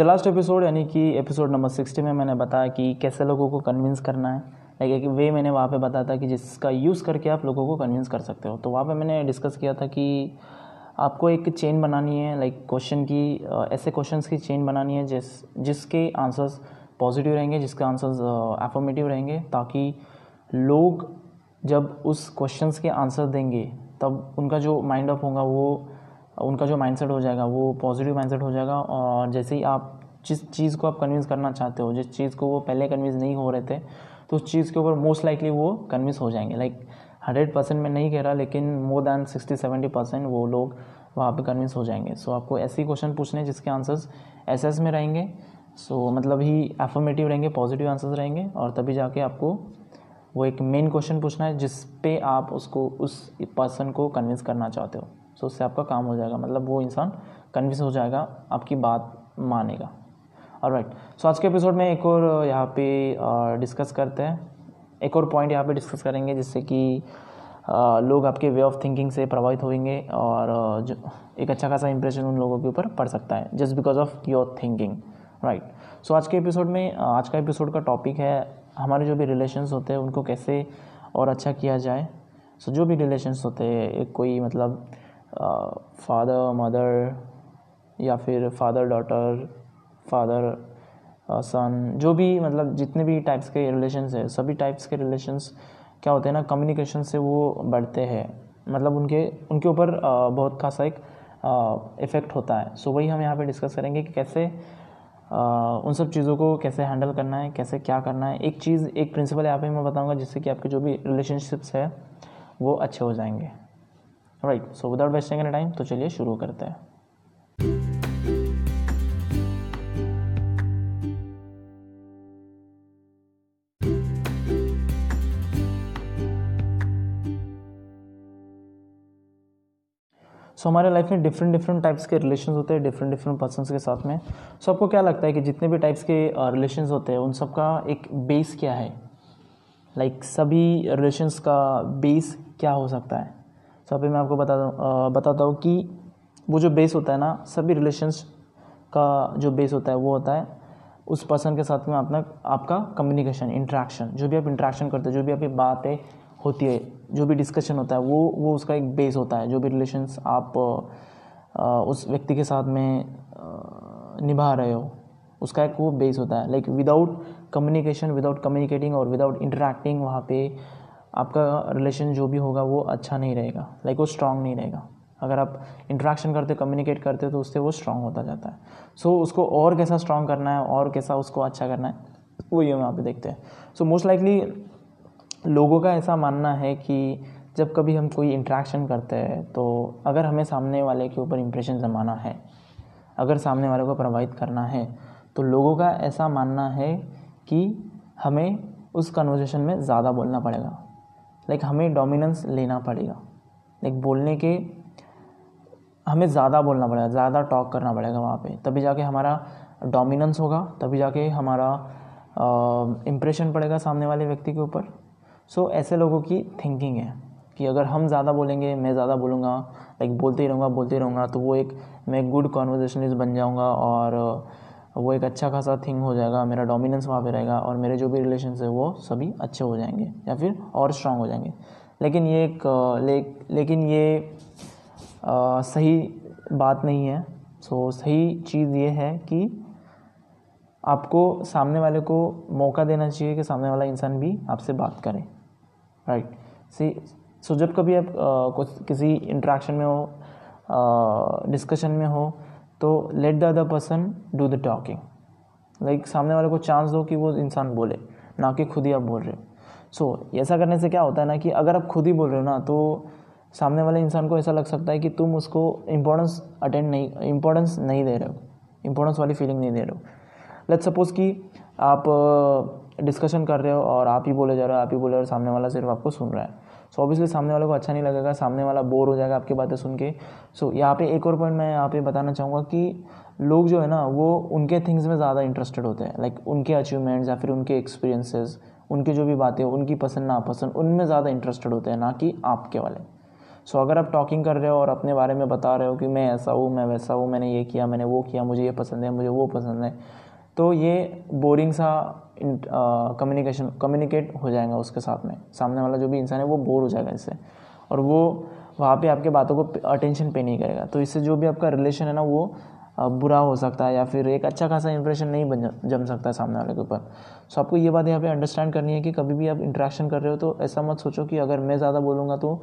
The last episode यानी कि episode number sixty में मैंने बताया कि कैसे लोगों को कन्विंस करना है। लाइक एक वे मैंने वहाँ पे बताया था कि जिसका यूज़ करके आप लोगों को कन्विंस कर सकते हो। तो वहाँ पे मैंने डिस्कस किया था कि आपको एक चेन बनानी है लाइक क्वेश्चन की ऐसे क्वेश्चंस की चेन बनानी है जिस, जिसके आंसर्स पॉजिटिव रहेंगे, जिसके आंसर्स एफॉर्मेटिव रहेंगे, ताकि लोग जब उस क्वेश्चंस के आंसर देंगे, तब उनका जो माइंड अप होगा वो उनका जो माइंडसेट हो जाएगा वो पॉजिटिव माइंडसेट हो जाएगा और जैसे ही आप जिस चीज़ को आप कन्विंस करना चाहते हो जिस चीज़ को वो पहले कन्विंस नहीं हो रहे थे तो उस चीज़ के ऊपर मोस्ट लाइकली वो कन्विंस हो जाएँगे। लाइक हंड्रेड परसेंट मैं नहीं कह रहा लेकिन more than sixty seventy percent वो लोग वहाँ पे कन्विंस हो जाएँगे। सो so, आपको ऐसे क्वेश्चन पूछने जिसके आंसर्स एस एस में रहेंगे। सो so, मतलब ही एफर्मेटिव रहेंगे पॉजिटिव आंसर्स रहेंगे और तभी जाके आपको वो एक मेन क्वेश्चन पूछना है जिस पे आप उसको उस पर्सन को कन्विंस करना चाहते हो। सो उससे आपका काम हो जाएगा। मतलब वो इंसान कन्विंस हो जाएगा आपकी बात मानेगा। और राइट सो आज के एपिसोड में एक और यहाँ पे डिस्कस करते हैं। एक और पॉइंट यहाँ पे डिस्कस करेंगे जिससे कि लोग आपके वे ऑफ़ थिंकिंग से प्रभावित होंगे और जो एक अच्छा खासा इंप्रेशन उन लोगों के ऊपर पड़ सकता है just because of your thinking right so आज के एपिसोड में आज का एपिसोड का टॉपिक है हमारे जो भी रिलेशन्स होते हैं उनको कैसे और अच्छा किया जाए। सो so, जो भी रिलेशन्स होते हैं कोई मतलब फादर मदर या फिर फादर डॉटर फादर सन जो भी मतलब जितने भी टाइप्स के रिलेशंस है सभी टाइप्स के रिलेशंस क्या होते हैं ना कम्युनिकेशन से वो बढ़ते हैं। मतलब उनके उनके ऊपर बहुत खासा एक इफ़ेक्ट होता है। सो वही हम यहाँ पे डिस्कस करेंगे कि कैसे आ, उन सब चीज़ों को कैसे हैंडल करना है कैसे क्या करना है। एक चीज़ एक प्रिंसिपल यहाँ पे मैं बताऊँगा जिससे कि आपके जो भी रिलेशनशिप्स है वो अच्छे हो जाएँगे। Right so without wasting any time तो चलिए शुरू करते हैं। सो so, हमारे लाइफ में डिफरेंट डिफरेंट टाइप्स के रिलेशन होते हैं डिफरेंट डिफरेंट पर्सन के साथ में। सो so, आपको क्या लगता है कि जितने भी टाइप्स के रिलेशन होते हैं उन सब का एक बेस क्या है? लाइक like, सभी रिलेशंस का बेस क्या हो सकता है? तो अभी मैं आपको बता दूँ बताता हूँ कि वो जो बेस होता है ना, सभी रिलेशंस का जो बेस होता है, वो होता है, उस पर्सन के साथ में अपना, आपका कम्युनिकेशन इंट्रैक्शन जो भी आप इंट्रैक्शन करते हो, जो भी आपकी बातें होती है, जो भी डिस्कशन होता है, वो वो उसका एक बेस होता है, जो भी रिलेशंस आप उस व्यक्ति के साथ में निभा रहे हो, उसका एक वो बेस होता है। Like without communication without communicating और विदाउट इंटरेक्टिंग वहाँ पे आपका रिलेशन जो भी होगा वो अच्छा नहीं रहेगा लाइक वो स्ट्रांग नहीं रहेगा। अगर आप इंट्रैक्शन करते कम्युनिकेट करते तो उससे वो स्ट्रांग होता जाता है। सो so, उसको और कैसा स्ट्रांग करना है और कैसा उसको अच्छा करना है वो ये वहाँ पे देखते हैं। सो मोस्ट लाइकली लोगों का ऐसा मानना है कि जब कभी हम कोई इंट्रैक्शन करते हैं तो अगर हमें सामने वाले के ऊपर इंप्रेशन जमाना है अगर सामने वाले को प्रभावित करना है तो लोगों का ऐसा मानना है कि हमें उस कन्वर्जेशन में ज़्यादा बोलना पड़ेगा। लाइक हमें डोमिनेंस लेना पड़ेगा। लाइक बोलने के हमें ज़्यादा बोलना पड़ेगा ज़्यादा टॉक करना पड़ेगा वहाँ पे। तभी जाके हमारा डोमिनेंस होगा तभी जाके हमारा इम्प्रेशन पड़ेगा सामने वाले व्यक्ति के ऊपर। सो so, ऐसे लोगों की थिंकिंग है कि अगर हम ज़्यादा बोलेंगे मैं ज़्यादा बोलूँगा लाइक बोलते ही रहूँगा बोलते ही रहूँगा तो वो एक मैं गुड कॉन्वर्जेशनलिस्ट बन जाऊँगा और वो एक अच्छा खासा थिंग हो जाएगा मेरा डोमिनेंस वहाँ पे रहेगा और मेरे जो भी रिलेशन है वो सभी अच्छे हो जाएँगे या फिर और स्ट्रांग हो जाएँगे। लेकिन ये एक ले, लेकिन ये आ, सही बात नहीं है। सो सही चीज़ ये है कि आपको सामने वाले को मौका देना चाहिए कि सामने वाला इंसान भी आपसे बात करे राइट सी सो जब कभी आप आ, कुछ किसी इंट्रैक्शन में हो डिस्कशन में हो तो let the other person do the talking like सामने वाले को चांस दो कि वो इंसान बोले, ना कि खुद ही आप बोल रहे हो। सो ऐसा करने से क्या होता है ना कि अगर आप खुद ही बोल रहे हो ना तो सामने वाले इंसान को ऐसा लग सकता है कि तुम उसको इम्पोर्टेंस अटेंड नहीं इम्पोर्टेंस नहीं दे रहे हो। इम्पोर्टेंस वाली फीलिंग नहीं दे रहे हो। लेट्स सपोज़ कि आप डिस्कशन कर रहे हो और आप ही बोले जा रहे हो, आप ही बोले और सामने वाला सिर्फ़ आपको सुन रहा है। सो ऑब्वियसली सामने वाले को अच्छा नहीं लगेगा सामने वाला बोर हो जाएगा आपकी बातें सुन के। सो so, यहाँ पे एक और पॉइंट मैं यहाँ पे बताना चाहूँगा कि लोग जो है ना वो उनके थिंग्स में ज़्यादा इंटरेस्टेड होते हैं लाइक उनके अचीवमेंट्स या फिर उनके एक्सपीरियंसेस उनकी जो भी बातें उनकी पसंद नापसंद उनमें ज़्यादा इंटरेस्टेड होते हैं ना कि आपके वाले। सो so, अगर आप टॉकिंग कर रहे हो और अपने बारे में बता रहे हो कि मैं ऐसा हूँ मैं वैसा हूँ मैंने ये किया मैंने वो किया मुझे ये पसंद है मुझे वो पसंद है तो ये बोरिंग सा कम्युनिकेशन कम्युनिकेट हो जाएगा उसके साथ में। सामने वाला जो भी इंसान है, वो बोर हो जाएगा इससे। और वो वहाँ पे आपके बातों को अटेंशन पे नहीं करेगा। तो इससे जो भी आपका रिलेशन है ना, वो बुरा हो सकता है या फिर एक अच्छा खासा इंप्रेशन नहीं बन, जम सकता है सामने वाले के ऊपर। सो आपको ये बात यहाँ पे अंडरस्टैंड करनी है कि कभी भी आप इंट्रैक्शन कर रहे हो तो ऐसा मत सोचो कि अगर मैं ज़्यादा बोलूँगा तो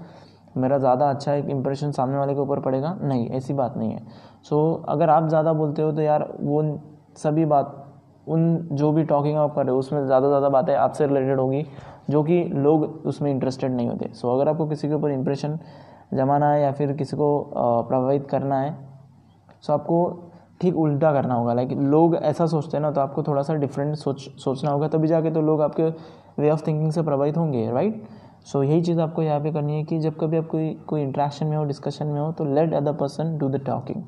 मेरा ज़्यादा अच्छा एक इंप्रेशन सामने वाले के ऊपर पड़ेगा। नहीं, ऐसी बात नहीं है। सो अगर आप ज़्यादा बोलते हो तो यार वो सभी बात उन जो भी टॉकिंग आप कर रहे हो उसमें ज़्यादा ज़्यादा बातें आपसे रिलेटेड होगी जो कि लोग उसमें इंटरेस्टेड नहीं होते। सो so, अगर आपको किसी के ऊपर इंप्रेशन जमाना है या फिर किसी को प्रभावित करना है सो so आपको ठीक उल्टा करना होगा। लाइक लोग ऐसा सोचते हैं ना तो आपको थोड़ा सा डिफरेंट सोच सोचना होगा तभी जाके तो लोग आपके वे ऑफ़ थिंकिंग से प्रभावित होंगे राइट सो यही चीज़ आपको यहाँ पे करनी है कि जब कभी आप कोई कोई इंट्रैक्शन में हो डिस्कशन में हो तो let other person do the talking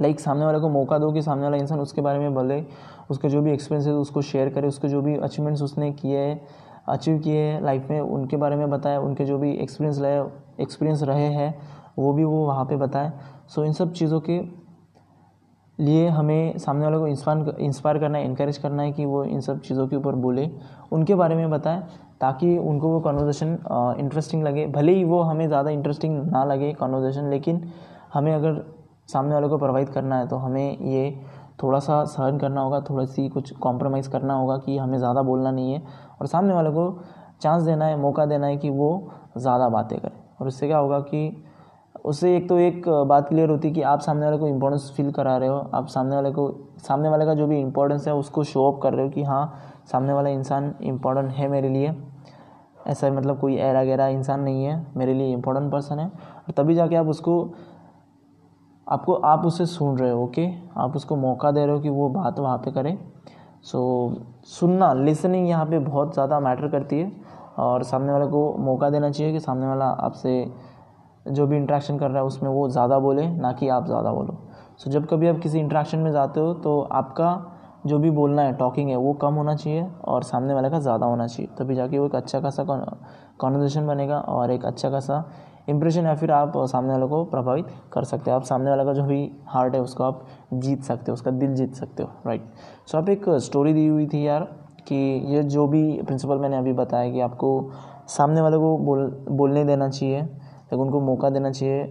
like सामने वाले को मौका दो कि सामने वाला इंसान उसके बारे में बोले उसके जो भी एक्सपीरियंस है उसको शेयर करे, उसके जो भी अचीवमेंट्स उसने किए हैं अचीव किए हैं लाइफ में, उनके बारे में बताए, उनके जो भी एक्सपीरियंस रहे एक्सपीरियंस रहे हैं, वो भी वो वहाँ पे बताए। सो इन सब चीज़ों के लिए हमें सामने वाले को इंस्पायर इंस्पायर करना है इनक्रेज करना है कि वो इन सब चीज़ों के ऊपर बोले, उनके बारे में बताएँ, ताकि उनको वो कन्वर्जेशन इंटरेस्टिंग लगे। भले ही वो हमें ज़्यादा इंटरेस्टिंग ना लगे कन्वर्जेशन लेकिन हमें अगर सामने वाले को प्रोवाइड करना है तो हमें ये थोड़ा सा सहन करना होगा, थोड़ा सी कुछ कॉम्प्रोमाइज़ करना होगा कि हमें ज़्यादा बोलना नहीं है। और सामने वाले को चांस देना है, मौका देना है कि वो ज़्यादा बातें करें। और इससे क्या होगा कि उससे एक तो एक बात क्लियर होती है कि आप सामने वाले को इम्पोर्टेंस फील करा रहे हो, आप सामने वाले को, सामने वाले का जो भी इम्पोर्टेंस है, उसको शो अप कर रहे हो कि हाँ सामने वाला इंसान इम्पोर्टेंट है मेरे लिए। ऐसा मतलब कोई ऐरा गहरा इंसान नहीं है, मेरे लिए इम्पोर्टेंट पर्सन है। और तभी जाके आप उसको आपको आप उसे सुन रहे हो ओके आप उसको मौका दे रहे हो कि वो बात वहाँ पे करे। सो so, सुनना लिसनिंग यहाँ पे बहुत ज़्यादा मैटर करती है और सामने वाले को मौका देना चाहिए कि सामने वाला आपसे जो भी इंट्रैक्शन कर रहा है उसमें वो ज़्यादा बोले ना कि आप ज़्यादा बोलो। सो so, जब कभी आप किसी इंट्रैक्शन में जाते हो तो आपका जो भी बोलना है टॉकिंग है वो कम होना चाहिए और सामने वाले का ज़्यादा होना चाहिए। तभी जाके वो एक अच्छा खासा कॉन्वर्जेशन बनेगा और एक अच्छा खासा इंप्रेशन या फिर आप सामने वाले को प्रभावित कर सकते हो। आप सामने वाले का जो भी हार्ट है, उसको आप जीत सकते हो, उसका दिल जीत सकते हो राइट सो आप एक स्टोरी दी हुई थी यार, कि ये जो भी प्रिंसिपल मैंने अभी बताया कि आपको सामने वाले को बोल, बोलने देना चाहिए लेकिन उनको मौका देना चाहिए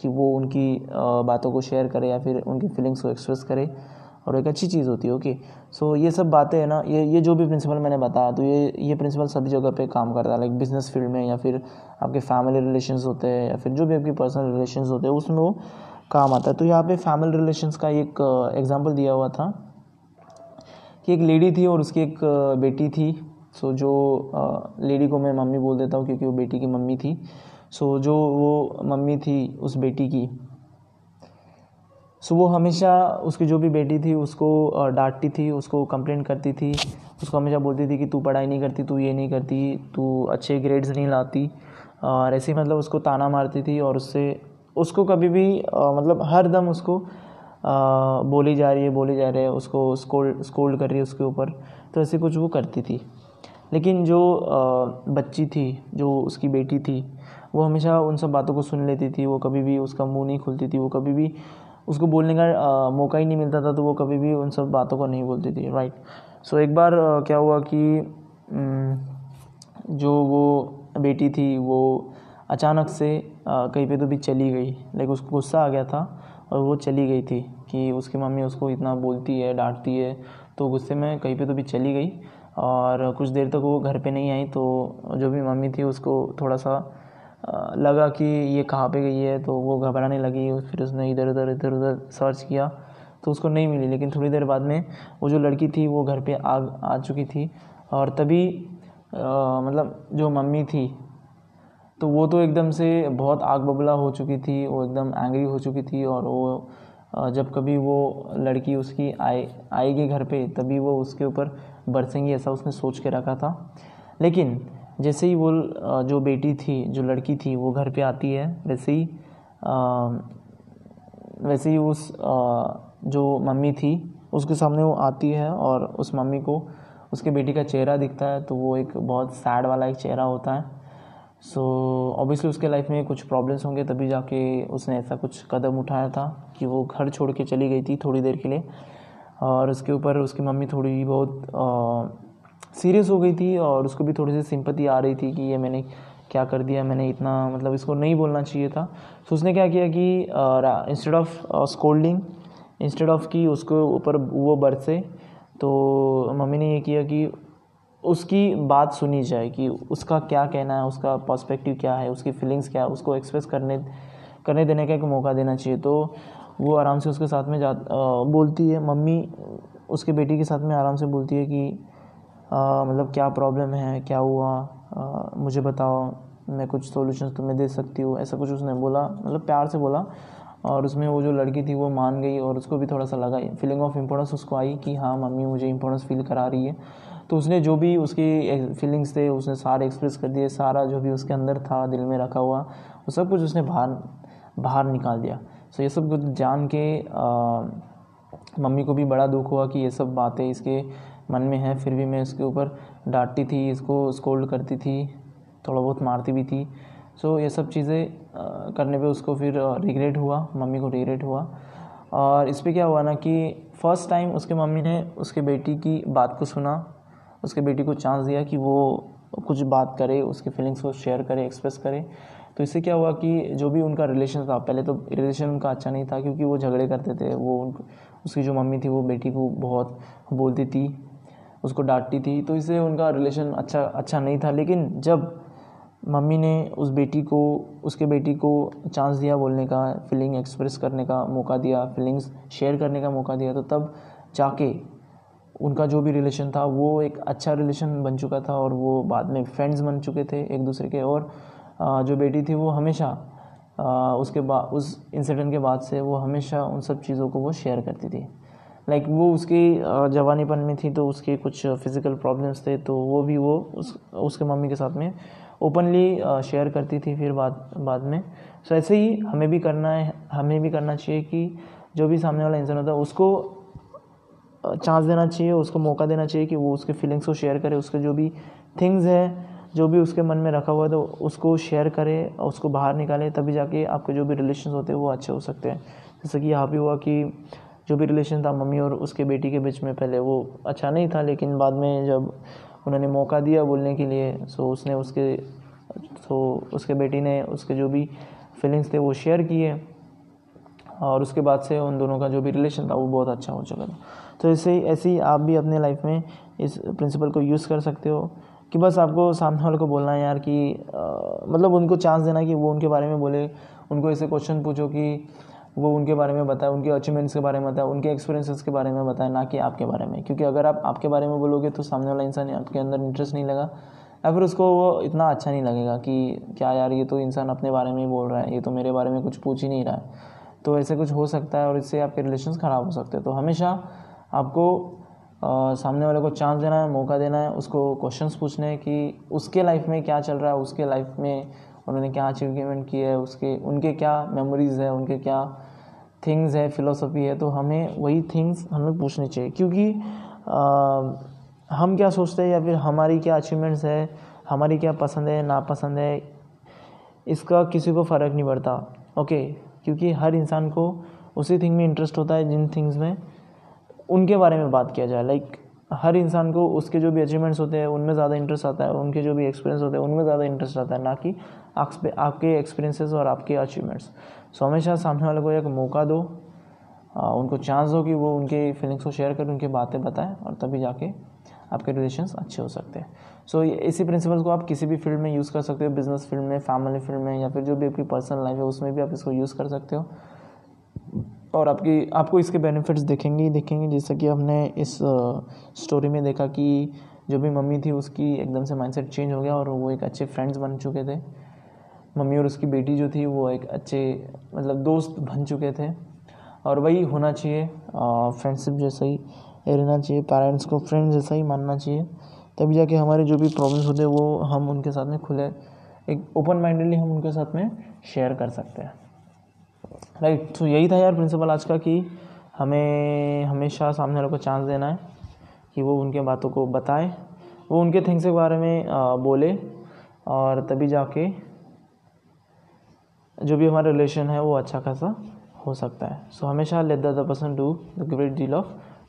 कि वो उनकी बातों को शेयर करे या फिर उनकी फीलिंग्स को एक्सप्रेस करे। और एक अच्छी चीज़ होती है ओके सो ये सब बातें हैं ना, ये ये जो भी प्रिंसिपल मैंने बताया तो ये ये प्रिंसिपल सभी जगह पे काम करता है लाइक बिज़नेस फ़ील्ड में या फिर आपके फैमिली रिलेशंस होते हैं, या फिर जो भी आपकी पर्सनल रिलेशंस होते हैं, उसमें वो काम आता है। तो यहाँ पे फैमिली रिलेशंस का एक एग्ज़ाम्पल दिया हुआ था कि एक लेडी थी और उसकी एक बेटी थी। सो जो लेडी को मैं मम्मी बोल देता हूँ क्योंकि वो बेटी की मम्मी थी। सो जो वो मम्मी थी उस बेटी की सो वो हमेशा उसकी जो भी बेटी थी, उसको डांटती थी, उसको कंप्लेंट करती थी, उसको हमेशा बोलती थी कि तू पढ़ाई नहीं करती, तू ये नहीं करती, तू अच्छे ग्रेड्स नहीं लाती। और ऐसे मतलब उसको ताना मारती थी और उससे, उसको कभी भी मतलब हर दम उसको बोली जा रही है, बोली जा रही है, उसको स्कोल्ड स्कोल्ड कर रही है उसके ऊपर। तो ऐसे कुछ वो करती थी। लेकिन जो बच्ची थी, जो उसकी बेटी थी, वो हमेशा उन सब बातों को सुन लेती थी, वो कभी भी उसका मुँह नहीं खुलती थी, वो कभी भी उसको बोलने का मौका ही नहीं मिलता था तो वो कभी भी उन सब बातों को नहीं बोलती थी राइट सो एक बार क्या हुआ कि जो वो बेटी थी, वो अचानक से कहीं पे तो भी चली गई लाइक उसको गुस्सा आ गया था और वो चली गई थी कि उसकी मम्मी उसको इतना बोलती है, डांटती है तो गुस्से में कहीं पे तो भी चली गई और कुछ देर तक वो घर पे नहीं आई तो जो भी मम्मी थी उसको थोड़ा सा लगा कि ये कहाँ पे गई है तो वो घबराने लगी फिर उसने इधर उधर इधर उधर सर्च किया तो उसको नहीं मिली। लेकिन थोड़ी देर बाद में वो जो लड़की थी वो घर पे आ आ चुकी थी। और तभी आ, मतलब जो मम्मी थी तो वो तो एकदम से बहुत आग बबला हो चुकी थी वो एकदम एंग्री हो चुकी थी। और वो जब कभी वो लड़की उसकी आए आएगी घर पे तभी वो उसके ऊपर बरसेंगी ऐसा उसने सोच के रखा था। लेकिन जैसे ही वो जो बेटी थी जो लड़की थी वो घर पे आती है वैसे ही वैसे ही उस जो मम्मी थी उसके सामने वो आती है और उस मम्मी को उसके बेटी का चेहरा दिखता है तो वो एक बहुत सैड वाला एक चेहरा होता है। सो so, ऑब्वियसली उसके लाइफ में कुछ प्रॉब्लम्स होंगे तभी जाके उसने ऐसा कुछ कदम उठाया था कि वो घर छोड़ के चली गई थी थोड़ी देर के लिए। और उसके ऊपर उसकी मम्मी थोड़ी बहुत सीरियस हो गई थी और उसको भी थोड़ी सी सिंपति आ रही थी कि ये मैंने क्या कर दिया, मैंने इतना मतलब इसको नहीं बोलना चाहिए था। तो उसने क्या किया कि instead of scolding instead of कि उसको ऊपर वो बरसे तो मम्मी ने ये किया कि उसकी बात सुनी जाए कि उसका क्या कहना है, उसका पर्सपेक्टिव क्या है, उसकी फीलिंग्स क्या है, उसको एक्सप्रेस करने करने देने का एक मौका देना चाहिए। तो वो आराम से उसके साथ में जा बोलती है, मम्मी उसके बेटी के साथ में आराम से बोलती है कि मतलब क्या प्रॉब्लम है क्या हुआ? मुझे बताओ मैं कुछ सॉल्यूशन तुम्हें दे सकती हूँ। ऐसा कुछ उसने बोला मतलब प्यार से बोला। और उसमें वो जो लड़की थी वो मान गई और उसको भी थोड़ा सा लगा फीलिंग ऑफ़ इम्पोर्टेंस उसको आई कि हाँ मम्मी मुझे इम्पोर्टेंस फील करा रही है। तो उसने जो भी उसकी फीलिंग्स थे उसने सारे एक्सप्रेस कर दिए सारा जो भी उसके अंदर था दिल में रखा हुआ वो सब कुछ उसने बाहर बाहर निकाल दिया। सो ये सब कुछ जान के आ, मम्मी को भी बड़ा दुख हुआ कि ये सब बातें इसके मन में है, फिर भी मैं इसके ऊपर डांटती थी, इसको स्कोल्ड करती थी, थोड़ा बहुत मारती भी थी। सो ये सब चीज़ें करने पे उसको फिर रिग्रेट हुआ, मम्मी को रिग्रेट हुआ। और इस पर क्या हुआ ना कि फ़र्स्ट टाइम उसके मम्मी ने उसके बेटी की बात को सुना, उसके बेटी को चांस दिया कि वो कुछ बात करे, उसके फीलिंग्स को शेयर करे एक्सप्रेस करे। तो इससे क्या हुआ कि जो भी उनका रिलेशन था, पहले तो रिलेशन उनका अच्छा नहीं था क्योंकि वो झगड़े करते थे, वो उसकी जो मम्मी थी, वो बेटी को बहुत बोलती थी। उसको डांटती थी तो इससे उनका रिलेशन अच्छा अच्छा नहीं था। लेकिन जब मम्मी ने उस बेटी को, उसके बेटी को चांस दिया बोलने का फीलिंग एक्सप्रेस करने का मौका दिया फीलिंग्स शेयर करने का मौका दिया तो तब जाके उनका जो भी रिलेशन था, वो एक अच्छा रिलेशन बन चुका था और वो बाद में फ्रेंड्स बन चुके थे एक दूसरे के। और जो बेटी थी, वो हमेशा उसके बाद उस इंसिडेंट के बाद से वो हमेशा उन सब चीज़ों को वो शेयर करती थी। लाइक like, वो उसकी जवानीपन में थी तो उसके कुछ फ़िज़िकल प्रॉब्लम्स थे तो वो भी वो उस, उसके मम्मी के साथ में ओपनली शेयर करती थी फिर बाद बाद में। सो ऐसे ही हमें भी करना है, हमें भी करना चाहिए कि जो भी सामने वाला इंसान होता है, उसको चांस देना चाहिए, उसको मौका देना चाहिए कि वो उसके फीलिंग्स को शेयर करे, उसके जो भी थिंग्स है, जो भी उसके मन में रखा हुआ है तो उसको शेयर करे और उसको बाहर निकाले, तभी जाके आपके जो भी रिलेशन होते हैं, वो अच्छे हो सकते हैं। जैसे कि यहाँ भी हुआ कि जो भी रिलेशन था मम्मी और उसके बेटी के बीच में पहले वो अच्छा नहीं था लेकिन बाद में जब उन्होंने मौका दिया बोलने के लिए सो उसने उसके सो उसके बेटी ने उसके जो भी फीलिंग्स थे वो शेयर किए और उसके बाद से उन दोनों का जो भी रिलेशन था वो बहुत अच्छा हो चुका था। तो ऐसे ही ऐसे ही आप भी अपने लाइफ में इस प्रिंसिपल को यूज़ कर सकते हो कि बस आपको सामने वाले को बोलना है यार कि आ, मतलब उनको चांस देना कि वो उनके बारे में बोले उनको ऐसे क्वेश्चन पूछो कि वो उनके बारे में बताए उनके अचीवमेंट्स के बारे में बताए उनके एक्सपीरियंसेस के बारे में बताए ना कि आपके बारे में। क्योंकि अगर आप आपके बारे में बोलोगे तो सामने वाला इंसान आपके अंदर इंटरेस्ट नहीं लगा या फिर उसको वो इतना अच्छा नहीं लगेगा कि क्या यार ये तो इंसान अपने बारे में ही बोल रहा है ये तो मेरे बारे में कुछ पूछ ही नहीं रहा है। तो ऐसे कुछ हो सकता है और इससे आपके रिलेशन ख़राब हो सकते हैं। तो हमेशा आपको आ, सामने वाले को चांस देना है मौका देना है उसको क्वेश्चंस पूछने हैं कि उसके लाइफ में क्या चल रहा है उसके लाइफ में उन्होंने क्या अचीवमेंट किया है उसके उनके क्या मेमोरीज़ है उनके क्या थिंग्स है फिलोसफी है तो हमें वही थिंग्स हमें पूछनी चाहिए। क्योंकि आ, हम क्या सोचते हैं या फिर हमारी क्या अचीवमेंट्स है हमारी क्या पसंद है नापसंद है इसका किसी को फ़र्क नहीं पड़ता। ओके? क्योंकि हर इंसान को उसी थिंग में इंटरेस्ट होता है जिन थिंग्स में उनके बारे में बात किया जाए। लाइक हर इंसान को उसके जो भी अचीवमेंट्स होते हैं उनमें ज़्यादा इंटरेस्ट आता है उनके जो भी एक्सपीरियंस होते हैं उनमें ज़्यादा इंटरेस्ट आता है ना कि आपके एक्सपीरियंसेस और आपके अचीवमेंट्स सो हमेशा सामने वाले को एक मौका दो उनको चांस दो कि वो उनके फीलिंग्स को शेयर करें उनकी बातें बताएँ और तभी जाके आपके रिलेशन अच्छे हो सकते हैं. सो so, इसी प्रिंसिपल्स को आप किसी भी फ़ील्ड में यूज़ कर सकते हो बिज़नेस फ़ील्ड में फैमिली फ़ील्ड में या फिर जो भी आपकी पर्सनल लाइफ है उसमें भी आप इसको यूज़ कर सकते हो. और आपकी, आपको इसके बेनिफिट्स दिखेंगे ही दिखेंगे, जैसा कि हमने इस स्टोरी में देखा कि जो भी मम्मी थी उसकी एकदम से माइंडसेट चेंज हो गया और वो एक अच्छे फ्रेंड्स बन चुके थे। मम्मी और उसकी बेटी जो थी वो एक अच्छे मतलब दोस्त बन चुके थे। और वही होना चाहिए फ्रेंडशिप जैसा ही रहना चाहिए पेरेंट्स को फ्रेंड जैसा ही मानना चाहिए। तभी जाके हमारे जो भी प्रॉब्लम्स होते हैं वो हम उनके साथ में खुले, एक ओपन माइंडेडली हम उनके साथ में शेयर कर सकते हैं। राइट तो यही था यार प्रिंसिपल आज का कि हमें हमेशा सामने वालों को चांस देना है कि वो उनके बातों को बताए वो उनके थिंग्स के बारे में बोले और तभी जाके जो भी हमारा रिलेशन है वो अच्छा खासा हो सकता है। सो so, हमेशा let the person do the great deal of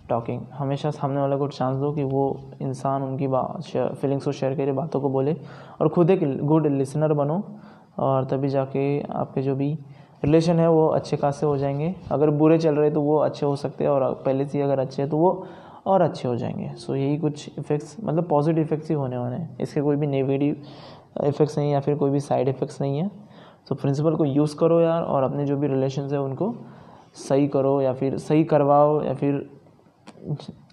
talking हमेशा सामने वाले को चांस दो कि वो इंसान उनकी बात फीलिंग्स को शेयर करे बातों को बोले और खुद एक गुड लिसनर बनो और तभी जाके आपके जो भी रिलेशन है वो अच्छे खासे हो जाएँगे। अगर बुरे चल रहे तो वो अच्छे हो सकते हैं और पहले से अगर अच्छे हैं तो वो और अच्छे हो जाएँगे। सो so, यही कुछ इफ़ेक्ट्स मतलब पॉजिटिव इफ़ेक्ट्स ही होने वाले हैं। इसके कोई भी नेगेटिव इफ़ेक्ट्स नहीं या फिर कोई भी साइड इफ़ेक्ट्स नहीं है। तो प्रिंसिपल को यूज़ करो यार और अपने जो भी रिलेशन है उनको सही करो या फिर सही करवाओ या फिर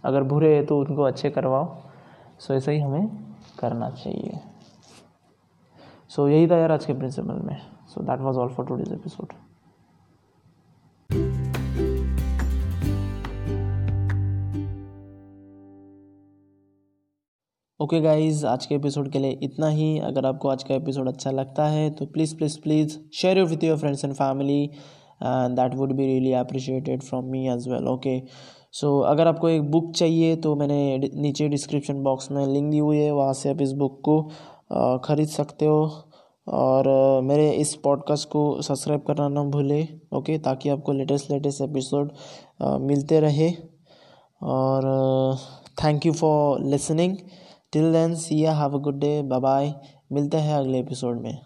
अगर बुरे हैं तो उनको अच्छे करवाओ। सो so, ऐसा ही हमें करना चाहिए। सो so, यही था यार आज के प्रिंसिपल में। So that was all for today's episode okay okay guys आज के एपिसोड के लिए इतना ही। अगर आपको आज का एपिसोड अच्छा लगता है तो please please please share your with your friends and family and that would be really appreciated from me as well okay so अगर आपको एक बुक चाहिए तो मैंने नीचे डिस्क्रिप्शन बॉक्स में लिंक दी हुई है, वहाँ से आप इस बुक को ख़रीद सकते हो। और मेरे इस पॉडकास्ट को सब्सक्राइब करना ना भूलें ओके ताकि आपको लेटेस्ट लेटेस्ट एपिसोड मिलते रहे। और thank you for listening till then see have a good day bye bye मिलते हैं अगले एपिसोड में।